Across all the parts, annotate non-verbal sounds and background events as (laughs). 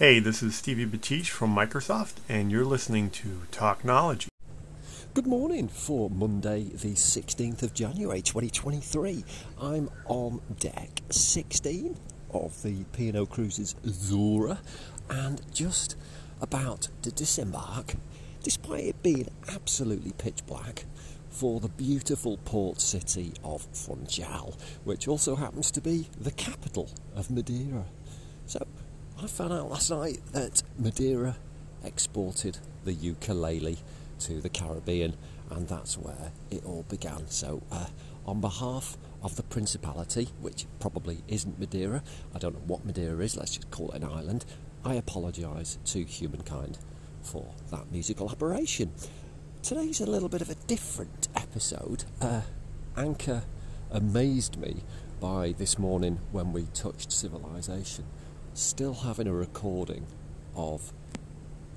Hey, this is Stevie Batish from Microsoft, and you're listening to Talknology. Good morning for Monday, the 16th of January 2023. I'm on deck 16 of the P&O Cruises Azura and just about to disembark, despite it being absolutely pitch black, for the beautiful port city of Funchal, which also happens to be the capital of Madeira. So, I found out last night that Madeira exported the ukulele to the Caribbean, and that's where it all began. So, uh, on behalf of the Principality, which probably isn't Madeira, I don't know what Madeira is, let's just call it an island, I apologise to humankind for that musical aberration. Today's a little bit of a different episode. Uh, Anchor amazed me by this morning when we touched civilization still having a recording of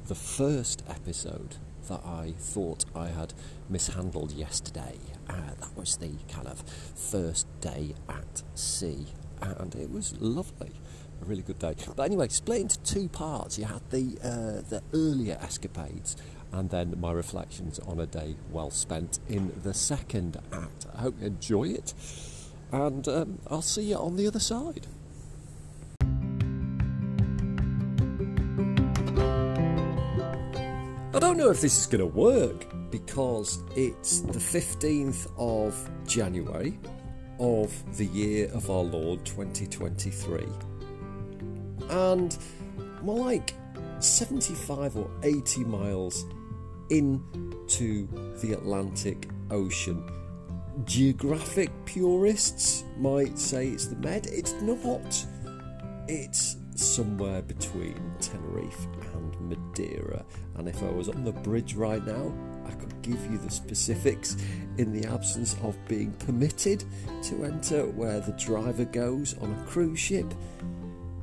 the first episode that I thought I had mishandled yesterday. Uh, that was the kind of first day at sea, and it was lovely. A really good day. But anyway, split into two parts. You had the uh, the earlier escapades, and then my reflections on a day well spent in the second act. I hope you enjoy it, and um, I'll see you on the other side. Don't know if this is going to work because it's the 15th of January of the year of our Lord 2023. And more like 75 or 80 miles into the Atlantic Ocean. Geographic purists might say it's the Med. It's not. It's somewhere between Tenerife and Madeira. And if I was on the bridge right now, I could give you the specifics in the absence of being permitted to enter where the driver goes on a cruise ship.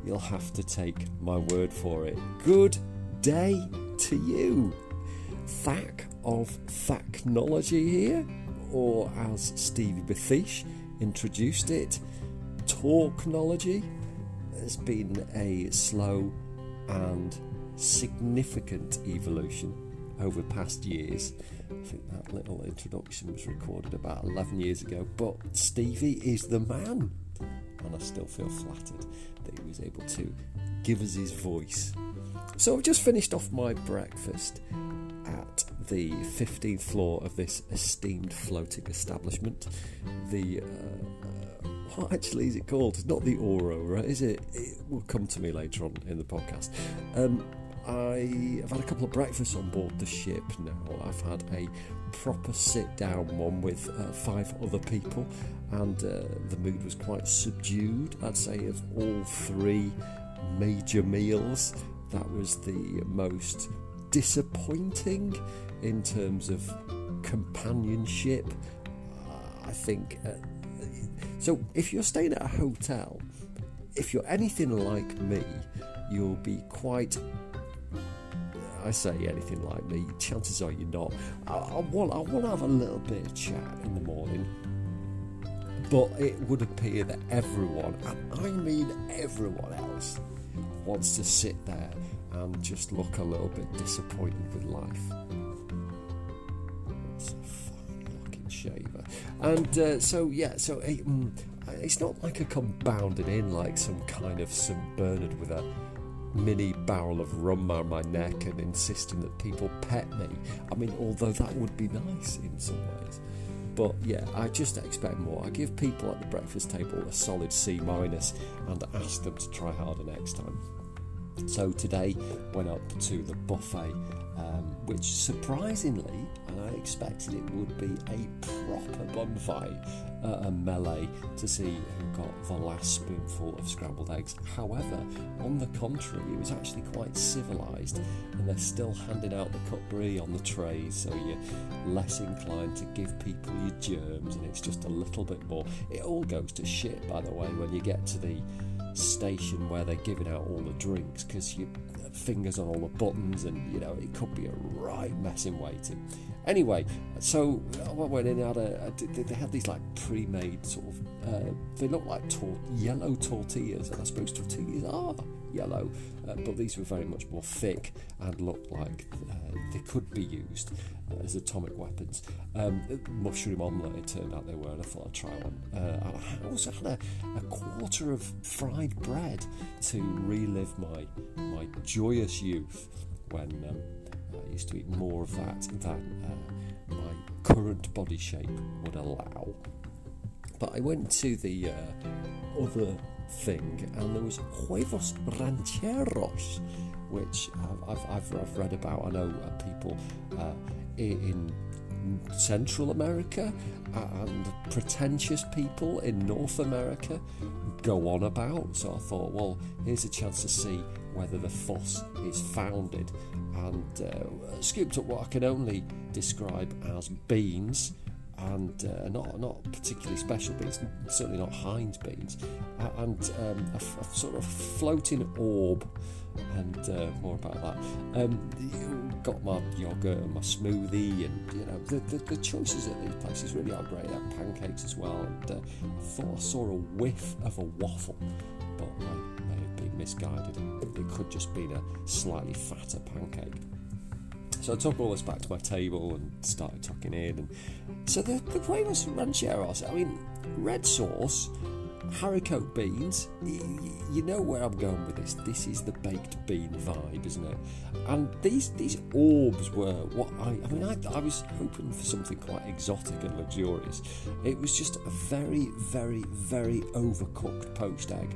You'll have to take my word for it. Good day to you. Thack of Thacknology here, or as Stevie Bathish introduced it, Talknology has been a slow and significant evolution over past years. I think that little introduction was recorded about 11 years ago, but Stevie is the man, and I still feel flattered that he was able to give us his voice. So I've just finished off my breakfast at the 15th floor of this esteemed floating establishment, the uh, what actually is it called? It's not the Aurora, is it? It will come to me later on in the podcast. Um, I have had a couple of breakfasts on board the ship now. I've had a proper sit down one with uh, five other people, and uh, the mood was quite subdued. I'd say of all three major meals, that was the most disappointing in terms of companionship. Uh, I think uh, so if you're staying at a hotel, if you're anything like me, you'll be quite. I say anything like me. Chances are you're not. I, I want. I want to have a little bit of chat in the morning, but it would appear that everyone, and I mean everyone else, wants to sit there and just look a little bit disappointed with life. shaver. And uh, so, yeah, so it, mm, it's not like I come bounding in like some kind of St. Bernard with a mini barrel of rum around my neck and insisting that people pet me. I mean, although that would be nice in some ways. But yeah, I just expect more. I give people at the breakfast table a solid C minus and ask them to try harder next time. So today went up to the buffet um, which surprisingly, I expected it would be a proper bonfire, uh, a melee to see who got the last spoonful of scrambled eggs. However, on the contrary, it was actually quite civilised, and they're still handing out the cutlery on the trays, so you're less inclined to give people your germs, and it's just a little bit more. It all goes to shit, by the way, when you get to the station where they're giving out all the drinks because your fingers on all the buttons and you know it could be a right mess in waiting. Anyway, so I went in and had a, they had these like pre-made sort of uh, they look like tor- yellow tortillas and I suppose tortillas are yellow, uh, but these were very much more thick and looked like uh, they could be used as atomic weapons. Um, mushroom omelette, it turned out they were, and I thought I'd try one. Uh, I also had a, a, quarter of fried bread to relive my my joyous youth when um, I used to eat more of that than uh, my current body shape would allow. But I went to the uh, other thing, and there was huevos rancheros, which I've, I've, I've read about. I know uh, people uh, in Central America and pretentious people in North America go on about. So I thought, well, here's a chance to see whether the fuss is founded. And uh, scooped up what I can only describe as beans and uh, not not particularly special beans, certainly not Heinz beans, and um, a, sort of floating orb, and uh, more about that. Um, got my yogurt and my smoothie, and you know the, the, the, choices at these places really are great. They pancakes as well, and uh, I thought I saw a whiff of a waffle, but I may have been misguided. It could just been a slightly fatter pancake. So I took all this back to my table and started tucking in. And so the, the huevos rancheros, I mean, red sauce, haricot beans, you know where I'm going with this. This is the baked bean vibe, isn't it? And these these orbs were what I, I mean, I, I was hoping for something quite exotic and luxurious. It was just a very, very, very overcooked poached egg.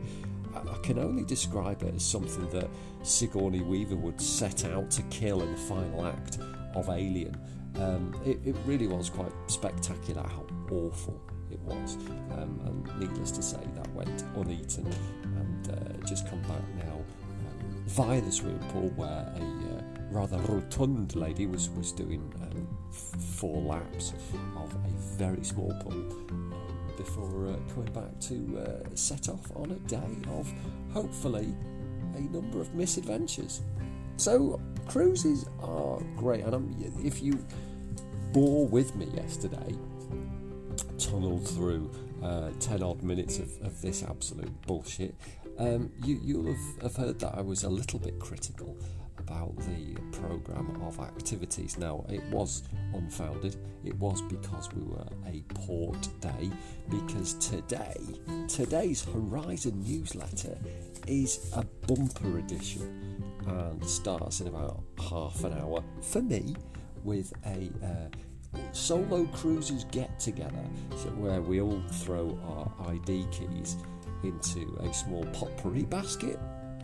I can only describe it as something that Sigourney Weaver would set out to kill in the final act of Alien. Um, it, it, really was quite spectacular how awful it was, um, and needless to say, that went uneaten and uh, just come back now um, via the swimming pool where a uh, rather rotund lady was, was doing um, four laps of a very small pool before uh, coming back to uh, set off on a day of hopefully a number of misadventures. So cruises are great, and I'm, if you bore with me yesterday, tunneled through uh, 10 odd minutes of, of this absolute bullshit, um, you, you'll have, have heard that I was a little bit critical about the programme of activities. Now, it was unfounded, it was because we were a port day, because today, today's Horizon newsletter is a bumper edition and starts in about half an hour for me with a uh, solo cruisers get together so where we all throw our ID keys into a small potpourri basket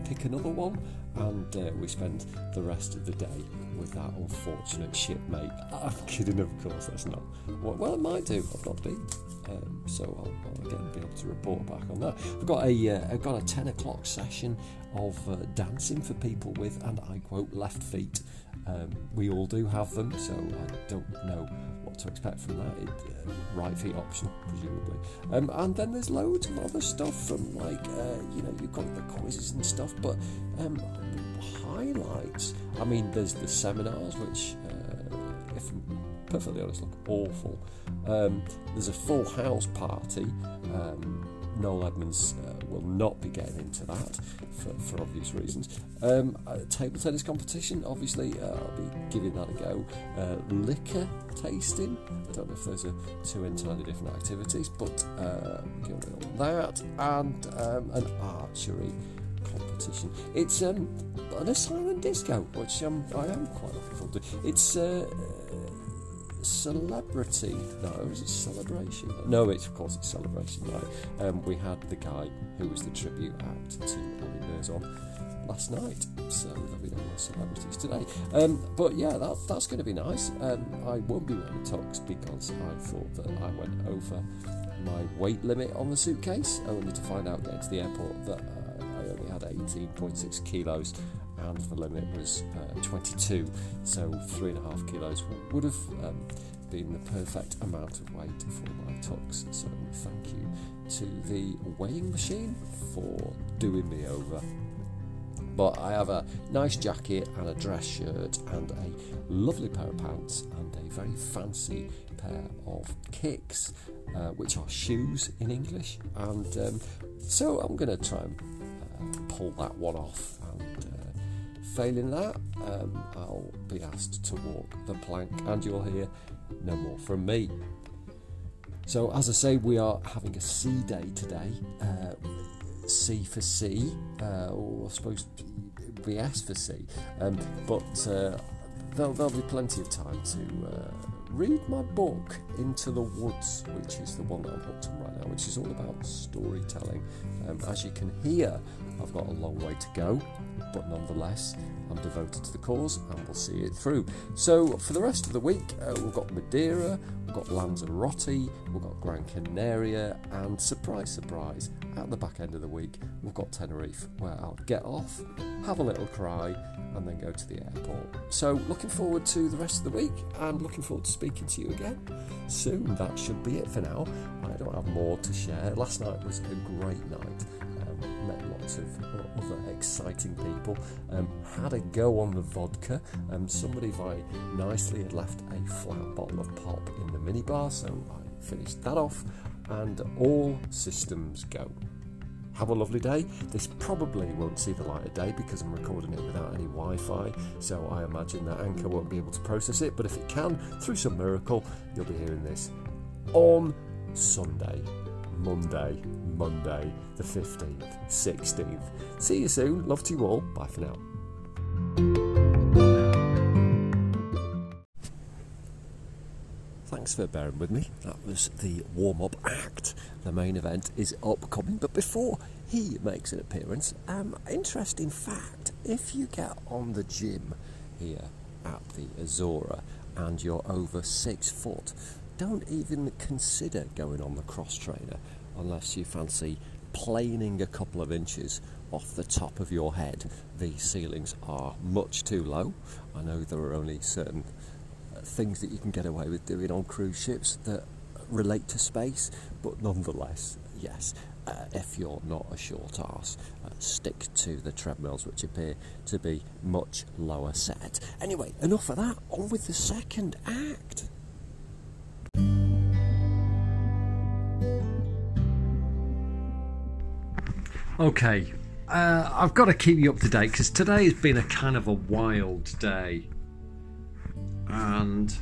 pick another one, and uh, we spend the rest of the day with that unfortunate shipmate. (laughs) I'm kidding, of course, that's not. Well, it might do. I've not been, um, so I'll, I'll, again be able to report back on that. I've got a, uh, I've got a ten o'clock session of uh, dancing for people with, and I quote, left feet. Um, we all do have them, so I don't know to expect from that. It, uh, right feet option, presumably. Um, and then there's loads of other stuff from like, uh, you know, you've got the quizzes and stuff, but um, highlights. I mean, there's the seminars, which, uh, if perfectly honest, look awful. Um, there's a full house party. Um, Noel Edmonds uh, will not be getting into that for, for obvious reasons. Um, table tennis competition, obviously, uh, I'll be giving that a go. Uh, liquor tasting, I don't know if those are two entirely different activities, but uh, going on that, and um, an archery competition. It's um, an assignment disco, which um, I am quite looking forward to. It's uh, celebrity. No, is it celebration? No, it's of course it's celebration night. Um, we had the guy who was the tribute act to Ali Mirzon last night, so there'll be no more celebrities today. Um, but yeah, that, that's going to be nice. Um, I won't be wearing tux because I thought that I went over my weight limit on the suitcase, I only to find out getting to the airport that uh, I only had 18.6 kilos and the limit was uh, 22, so three and a half kilos would have um, been the perfect amount of weight for my tux. So thank you to the weighing machine for doing me over. But I have a nice jacket and a dress shirt and a lovely pair of pants and a very fancy pair of kicks, uh, which are shoes in English. And um, so I'm going to try and pull that one off. And uh, failing that, um, I'll be asked to walk the plank, and you'll hear no more from me. So, as I say, we are having a C day today. Uh, C for C, uh, or I suppose be S for C. Um, but uh, there'll, there'll, be plenty of time to uh, read my book, Into the Woods, which is the one that I'm hooked on right now, which is all about storytelling. Um, as you can hear, I've got a long way to go, but nonetheless, I'm devoted to the cause and we'll see it through. So, for the rest of the week, uh, we've got Madeira, we've got Lanzarote, we've got Gran Canaria, and surprise, surprise, at the back end of the week, we've got Tenerife, where I'll get off, have a little cry, and then go to the airport. So, looking forward to the rest of the week and looking forward to speaking to you again soon. That should be it for now. I don't have more to share. Last night was a great night. Met lots of other exciting people. Um, had a go on the vodka. Um, somebody very nicely had left a flat bottle of pop in the minibar, so I finished that off, and all systems go. Have a lovely day. This probably won't see the light of day because I'm recording it without any Wi Fi, so I imagine that Anchor won't be able to process it. But if it can, through some miracle, you'll be hearing this on Sunday, Monday, Monday, the 15th, 16th. See you soon. Love to you all. Bye for now. Thanks for bearing with me. That was the warm up act. The main event is upcoming, but before he makes an appearance, um, interesting fact if you get on the gym here at the Azura and you're over six foot, don't even consider going on the cross trainer unless you fancy planing a couple of inches off the top of your head. The ceilings are much too low. I know there are only certain things that you can get away with doing on cruise ships that relate to space, but nonetheless, yes, uh, if you're not a short ass, uh, stick to the treadmills, which appear to be much lower set. Anyway, enough of that, on with the second act. Okay, uh, I've got to keep you up to date because today has been a kind of a wild day. And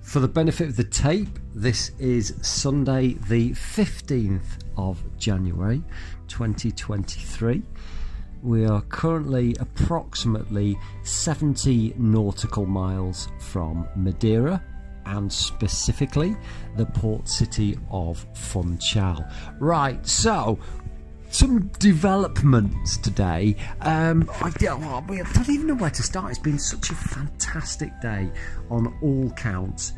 for the benefit of the tape, this is Sunday, the 15th of January 2023. We are currently approximately 70 nautical miles from Madeira and specifically the port city of Funchal. Right, so some developments today. Um, I, I don't even know where to start. It's been such a fantastic day on all counts.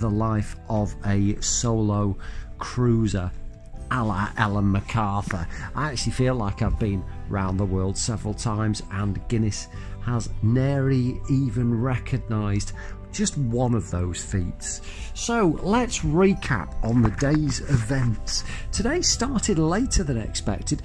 The life of a solo cruiser a la Ellen MacArthur. I actually feel like I've been round the world several times, and Guinness has nary even recognised just one of those feats. So let's recap on the day's events. Today started later than expected.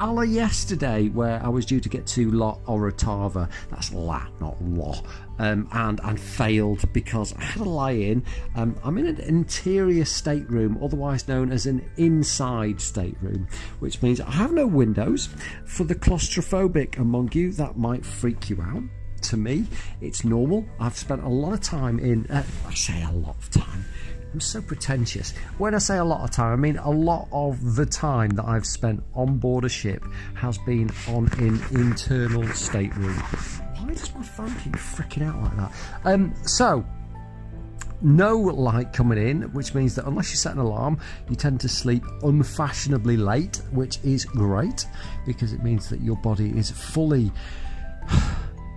A la yesterday, where I was due to get to La Orotava, that's La, not Law, um, and and failed because I had a lie in. Um, I'm in an interior stateroom, otherwise known as an inside stateroom, which means I have no windows. For the claustrophobic among you, that might freak you out to me, it's normal. I've spent a lot of time in, uh, I say a lot of time, I'm so pretentious. When I say a lot of time, I mean a lot of the time that I've spent on board a ship has been on an internal stateroom. Why does my phone keep freaking out like that? Um, so, no light coming in, which means that unless you set an alarm, you tend to sleep unfashionably late, which is great because it means that your body is fully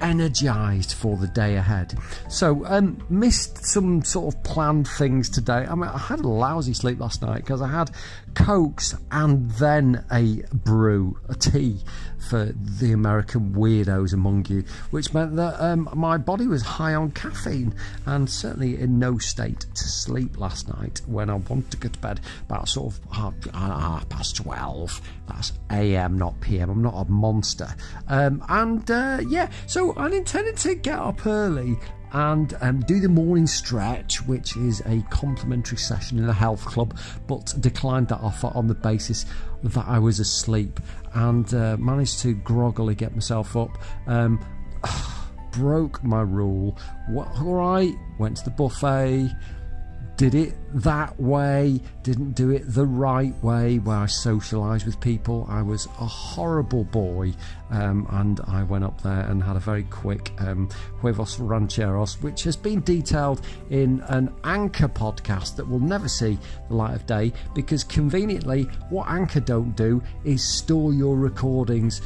energized for the day ahead. So, um, missed some sort of planned things today. I mean, I had a lousy sleep last night because I had cokes and then a brew, a tea for the American weirdos among you, which meant that um, my body was high on caffeine and certainly in no state to sleep last night when I wanted to go to bed about sort of half, half past 12. That's AM, not PM. I'm not a monster. Um, and uh, yeah, so I intended to get up early and um, do the morning stretch, which is a complimentary session in a health club, but declined that offer on the basis that I was asleep and uh, managed to groggily get myself up. Um, (sighs) broke my rule. All right, went to the buffet did it that way, didn't do it the right way where I socialised with people. I was a horrible boy, um, and I went up there and had a very quick um, huevos rancheros, which has been detailed in an Anchor podcast that will never see the light of day because conveniently, what Anchor don't do is store your recordings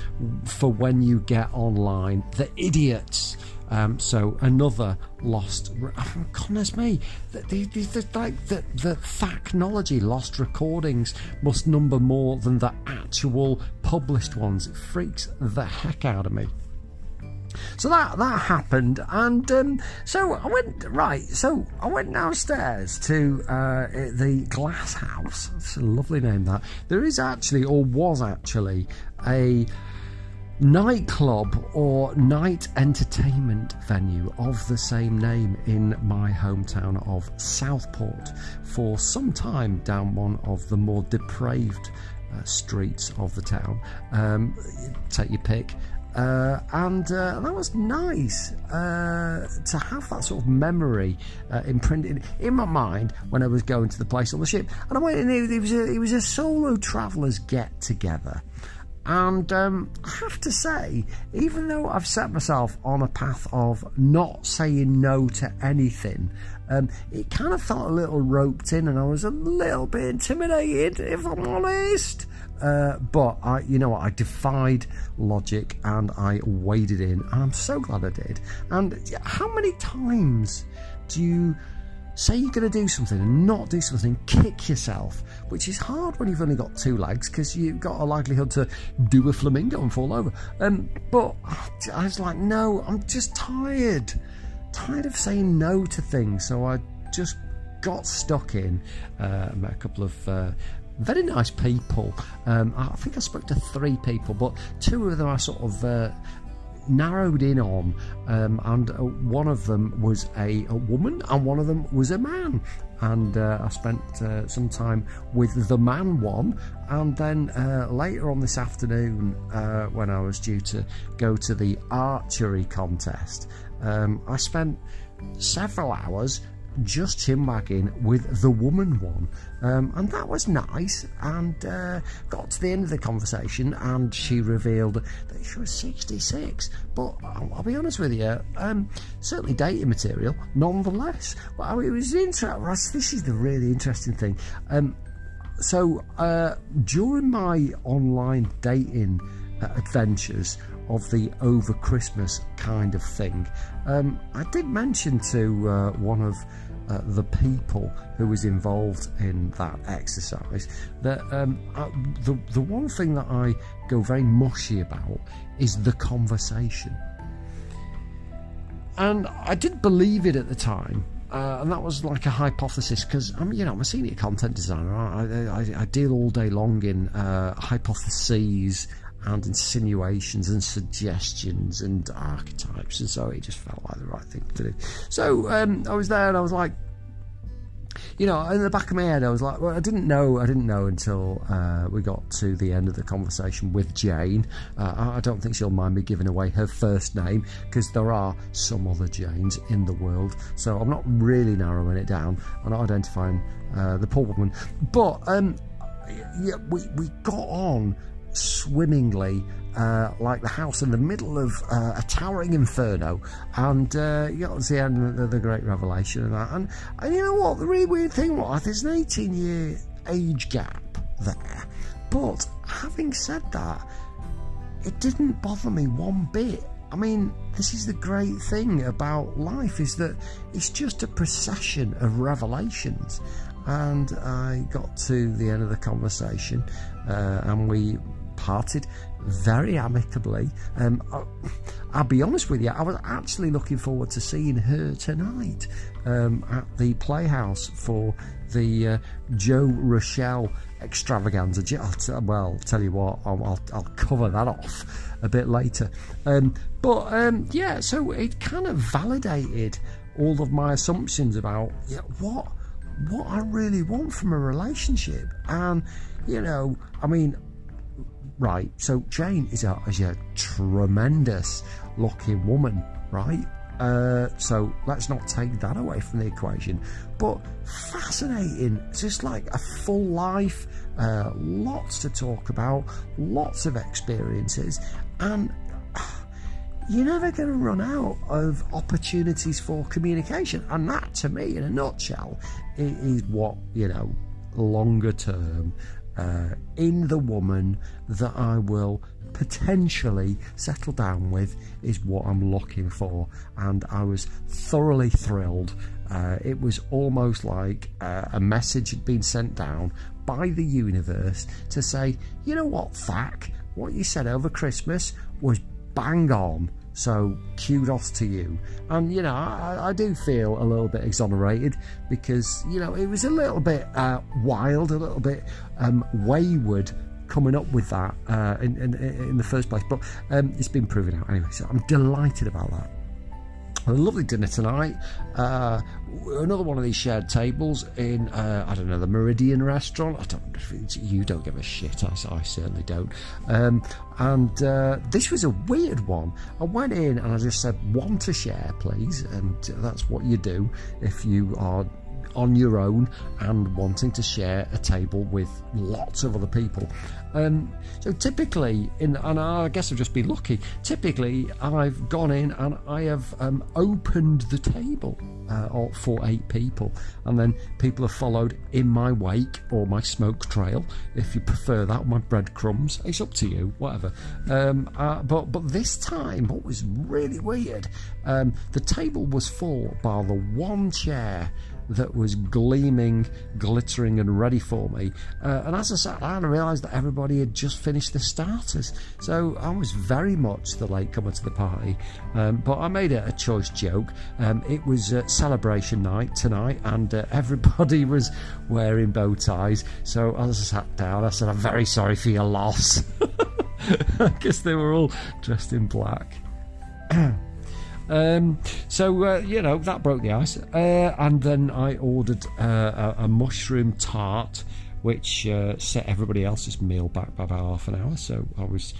for when you get online. The idiots. Um, so another lost. Oh, (laughs) goodness me, the, the, the, like the the technology lost recordings must number more than the actual published ones. It freaks the heck out of me. So that that happened, and um, so I went right. So I went downstairs to uh, the Glass House. It's a lovely name. That there is actually, or was actually, a nightclub or night entertainment venue of the same name in my hometown of Southport for some time down one of the more depraved uh, streets of the town. Um, take your pick. Uh, and uh, that was nice uh, to have that sort of memory uh, imprinted in my mind when I was going to the place on the ship. And I went in, it was a, it was a solo travellers get together. And um, I have to say, even though I've set myself on a path of not saying no to anything, um, it kind of felt a little roped in, and I was a little bit intimidated, if I'm honest. Uh, but I, you know what, I defied logic and I waded in, and I'm so glad I did. And how many times do you say you're going to do something and not do something, kick yourself, which is hard when you've only got two legs because you've got a likelihood to do a flamingo and fall over. Um, but I was like, no, I'm just tired, tired of saying no to things. So I just got stuck in. Uh, met a couple of. Uh, very nice people. Um, I think I spoke to three people, but two of them I sort of uh, narrowed in on, um, and uh, one of them was a, a, woman and one of them was a man. And uh, I spent uh, some time with the man one, and then uh, later on this afternoon, uh, when I was due to go to the archery contest, um, I spent several hours just him back in with the woman one, um, and that was nice. And uh, got to the end of the conversation, and she revealed that she was 66. But I'll, I'll be honest with you, um, certainly dating material, nonetheless. Well, it was interesting. This is the really interesting thing. Um, so uh, during my online dating adventures of the over Christmas kind of thing, um, I did mention to uh, one of uh, the people who was involved in that exercise that um, uh, the, the one thing that I go very mushy about is the conversation. And I didn't believe it at the time. Uh, and that was like a hypothesis because I'm, you know, I'm a senior content designer. I, I, I deal all day long in uh, hypotheses and insinuations and suggestions and archetypes, and so it just felt like the right thing to do. So um, I was there, and I was like, you know, in the back of my head, I was like, well, I didn't know, I didn't know until uh, we got to the end of the conversation with Jane. Uh, I don't think she'll mind me giving away her first name because there are some other Janes in the world. So I'm not really narrowing it down. I'm not identifying uh, the poor woman. But um, yeah, we, we got on swimmingly uh, like the house in the middle of uh, a towering inferno, and uh, you got to the end of the Great Revelation and that. And, and you know what? The really weird thing was there's an 18 year age gap there, but having said that, it didn't bother me one bit. I mean, this is the great thing about life is that it's just a procession of revelations. And I got to the end of the conversation, uh, and we parted very amicably. Um, I'll be honest with you, I was actually looking forward to seeing her tonight um, at the Playhouse for the uh, Joe Rochelle extravaganza. I'll well, tell you what, I'll, I'll, I'll, cover that off a bit later. Um, but um, yeah, so it kind of validated all of my assumptions about what what I really want from a relationship. And you know, I mean, right? So Jane is a is a tremendous looking woman, right? Uh, so let's not take that away from the equation. But fascinating, just like a full life, uh, lots to talk about, lots of experiences, and you're never going to run out of opportunities for communication. And that, to me, in a nutshell, is what, you know, longer term uh, in the woman that I will potentially settle down with is what I'm looking for. And I was thoroughly thrilled. Uh, it was almost like uh, a message had been sent down by the universe to say, you know what, Thack, what you said over Christmas was bang on. So kudos to you. And you know, I, I, do feel a little bit exonerated because you know it was a little bit uh, wild, a little bit um, wayward coming up with that uh, in, in, in the first place. But um, it's been proven out anyway. So I'm delighted about that a lovely dinner tonight. Uh, another one of these shared tables in, uh, I don't know, the Meridian restaurant. I don't, you don't give a shit. I, I certainly don't. Um, and uh, this was a weird one. I went in and I just said, one to share, please. And that's what you do if you are on your own and wanting to share a table with lots of other people. Um, so typically, in and I guess I've just been lucky. Typically, I've gone in and I have um, opened the table uh, for eight people, and then people have followed in my wake or my smoke trail, if you prefer that. My breadcrumbs. It's up to you, whatever. Um, uh, but but this time, what was really weird, um, the table was full bar the one chair that was gleaming, glittering, and ready for me. Uh, and as I sat down, I realised that everybody had just finished the starters. So I was very much the latecomer to the party. Um, but I made a, a choice joke. Um, it was uh, celebration night tonight, and uh, (laughs) everybody was wearing bow ties. So as I sat down, I said, I'm very sorry for your loss. (laughs) I guess they were all dressed in black. (clears throat) Um, so uh, you know that broke the ice, uh, and then I ordered uh, a, a, mushroom tart, which uh, set everybody else's meal back by about half an hour. So I was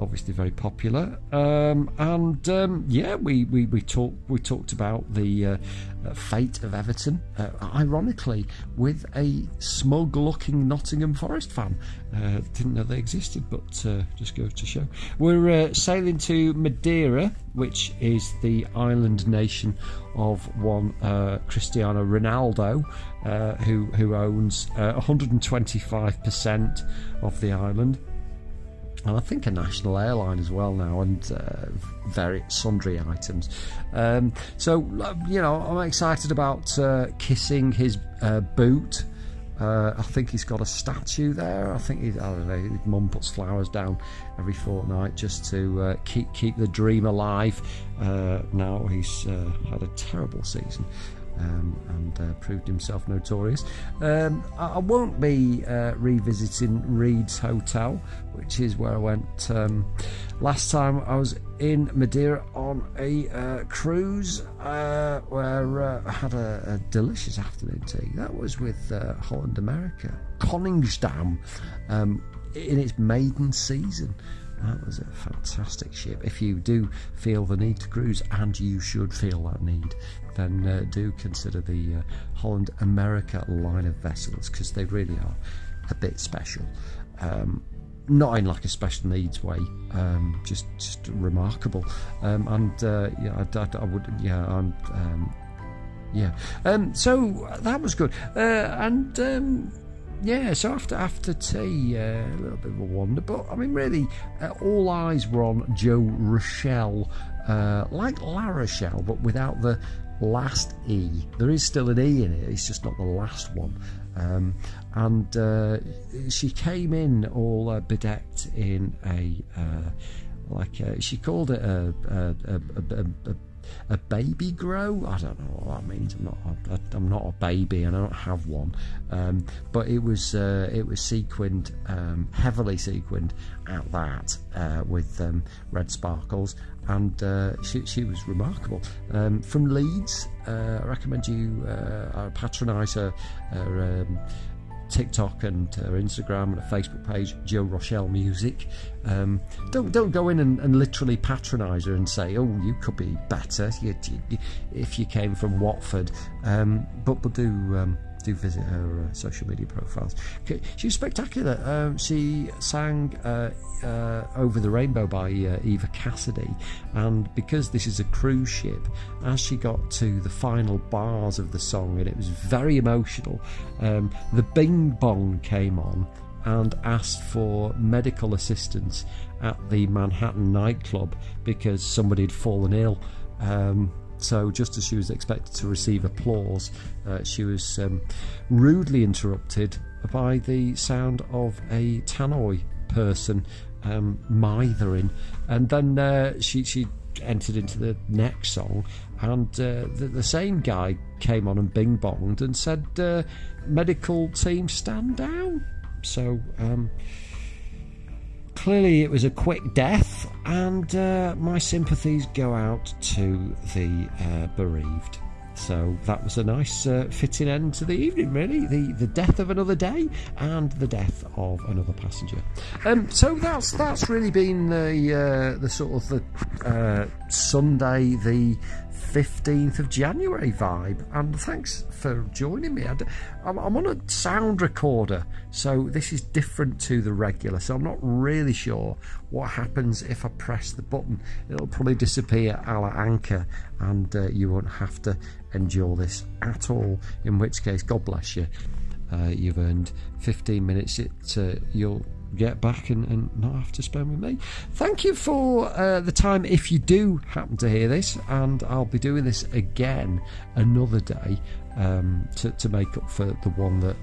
obviously very popular. Um, and um, yeah, we, we, we talked we talked about the uh, uh, fate of Everton, uh, ironically, with a smug-looking Nottingham Forest fan. Uh, didn't know they existed, but uh, just goes to show. We're uh, sailing to Madeira, which is the island nation of one Cristiano Ronaldo, who who owns 125% of the island and I think a national airline as well now, and uh, very sundry items. Um, so you know, I'm excited about uh, kissing his uh, boot. Uh, I think he's got a statue there. I think he, I don't know. His mum puts flowers down every fortnight just to uh, keep keep the dream alive. Uh, now he's had a terrible season um, and uh, proved himself notorious. Um, I, I, won't be uh, revisiting Reid's Hotel, which is where I went um, last time I was in Madeira on a uh, cruise uh, where uh, I had a, a, delicious afternoon tea. That was with uh, Holland America, Koningsdam, um, in its maiden season. That was a fantastic ship. If you do feel the need to cruise, and you should feel that need, then uh, do consider the uh, Holland America line of vessels because they really are a bit special. Um, not in like a special needs way, um, just just remarkable. Um, and uh, yeah, I, I, I, would yeah, I'm, um, yeah. Um, so that was good. Uh, and um, yeah, so after after tea, uh, a little bit of a wander, but I mean, really, uh, all eyes were on Joe Rochelle, uh, like La Rochelle, but without the last E. There is still an E in it, it's just not the last one. Um, and uh, she came in all uh, bedecked in a, uh, like, a, she called it a, a, a, a baby grow. I don't know what that means. I'm not I, am not a baby and I don't have one. Um, but it was uh, it was sequined um, heavily sequined at that uh, with um, red sparkles and uh, she, she was remarkable. Um, from Leeds, uh, I recommend you uh, patronise her, her um, TikTok and her Instagram and her Facebook page, Joe Rochelle Music. Um, don't don't go in and, and literally patronise her and say, "Oh, you could be better if you came from Watford," um, but but do um, do visit her uh, social media profiles. She was spectacular. Um, she sang uh, uh, Over the Rainbow by uh, Eva Cassidy, and because this is a cruise ship, as she got to the final bars of the song, and it was very emotional, um, the bing bong came on and asked for medical assistance at the Manhattan nightclub because somebody had fallen ill. Um, so, just as she was expected to receive applause, uh, she was um, rudely interrupted by the sound of a tannoy person um, mithering, and then uh, she she entered into the next song, and uh, the, the, same guy came on and bing bonged and said, uh, "Medical team, stand down." So. Um, clearly, it was a quick death, and uh, my sympathies go out to the uh, bereaved. So that was a nice uh, fitting end to the evening, really. The the death of another day and the death of another passenger. Um, so that's that's really been the uh, the sort of the uh, Sunday the 15th of January vibe. And thanks for joining me. I'm on a sound recorder, so this is different to the regular. So I'm not really sure what happens if I press the button. It'll probably disappear a la Anchor, and uh, you won't have to endure this at all. In which case, God bless you. Uh, you've earned 15 minutes. It, uh, you'll get back and, and not have to spend with me. Thank you for uh, the time if you do happen to hear this, and I'll be doing this again another day um, to, to make up for the one that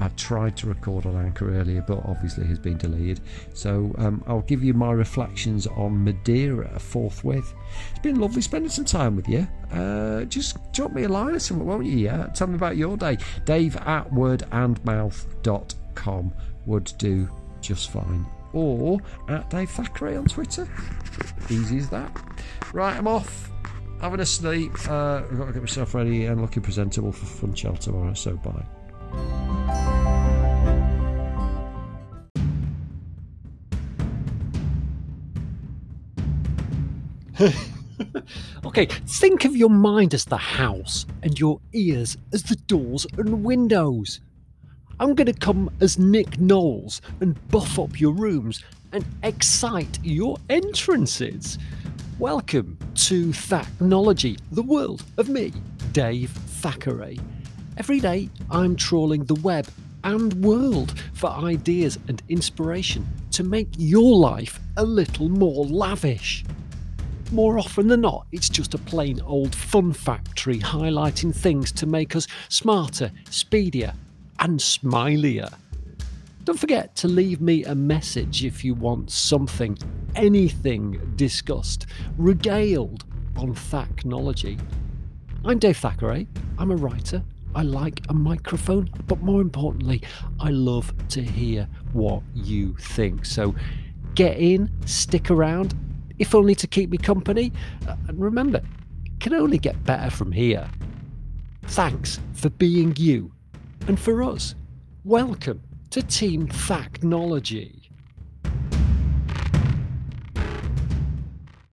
I tried to record on Anchor earlier, but obviously has been deleted. So um, I'll give you my reflections on Madeira forthwith. It's been lovely spending some time with you. Uh, just drop me a line or something, won't you? Yeah? Tell me about your day. Dave at wordandmouth.com would do just fine. Or at Dave Thackeray on Twitter. Easy as that. Right, I'm off. Having a sleep. Uh, I've got to get myself ready and looking presentable for Funchal tomorrow, so bye. (laughs) okay, think of your mind as the house and your ears as the doors and windows. I'm going to come as Nick Knowles and buff up your rooms and excite your entrances. Welcome to Thacknology, the world of me, Dave Thackeray. Every day I'm trawling the web and world for ideas and inspiration to make your life a little more lavish. More often than not, it's just a plain old fun factory highlighting things to make us smarter, speedier, and smilier. Don't forget to leave me a message if you want something, anything discussed, regaled on Thacknology. I'm Dave Thackeray. I'm a writer. I like a microphone, but more importantly, I love to hear what you think. So get in, stick around, if only to keep me company. Uh, and remember, it can only get better from here. Thanks for being you and for us, welcome to Team Thacknology.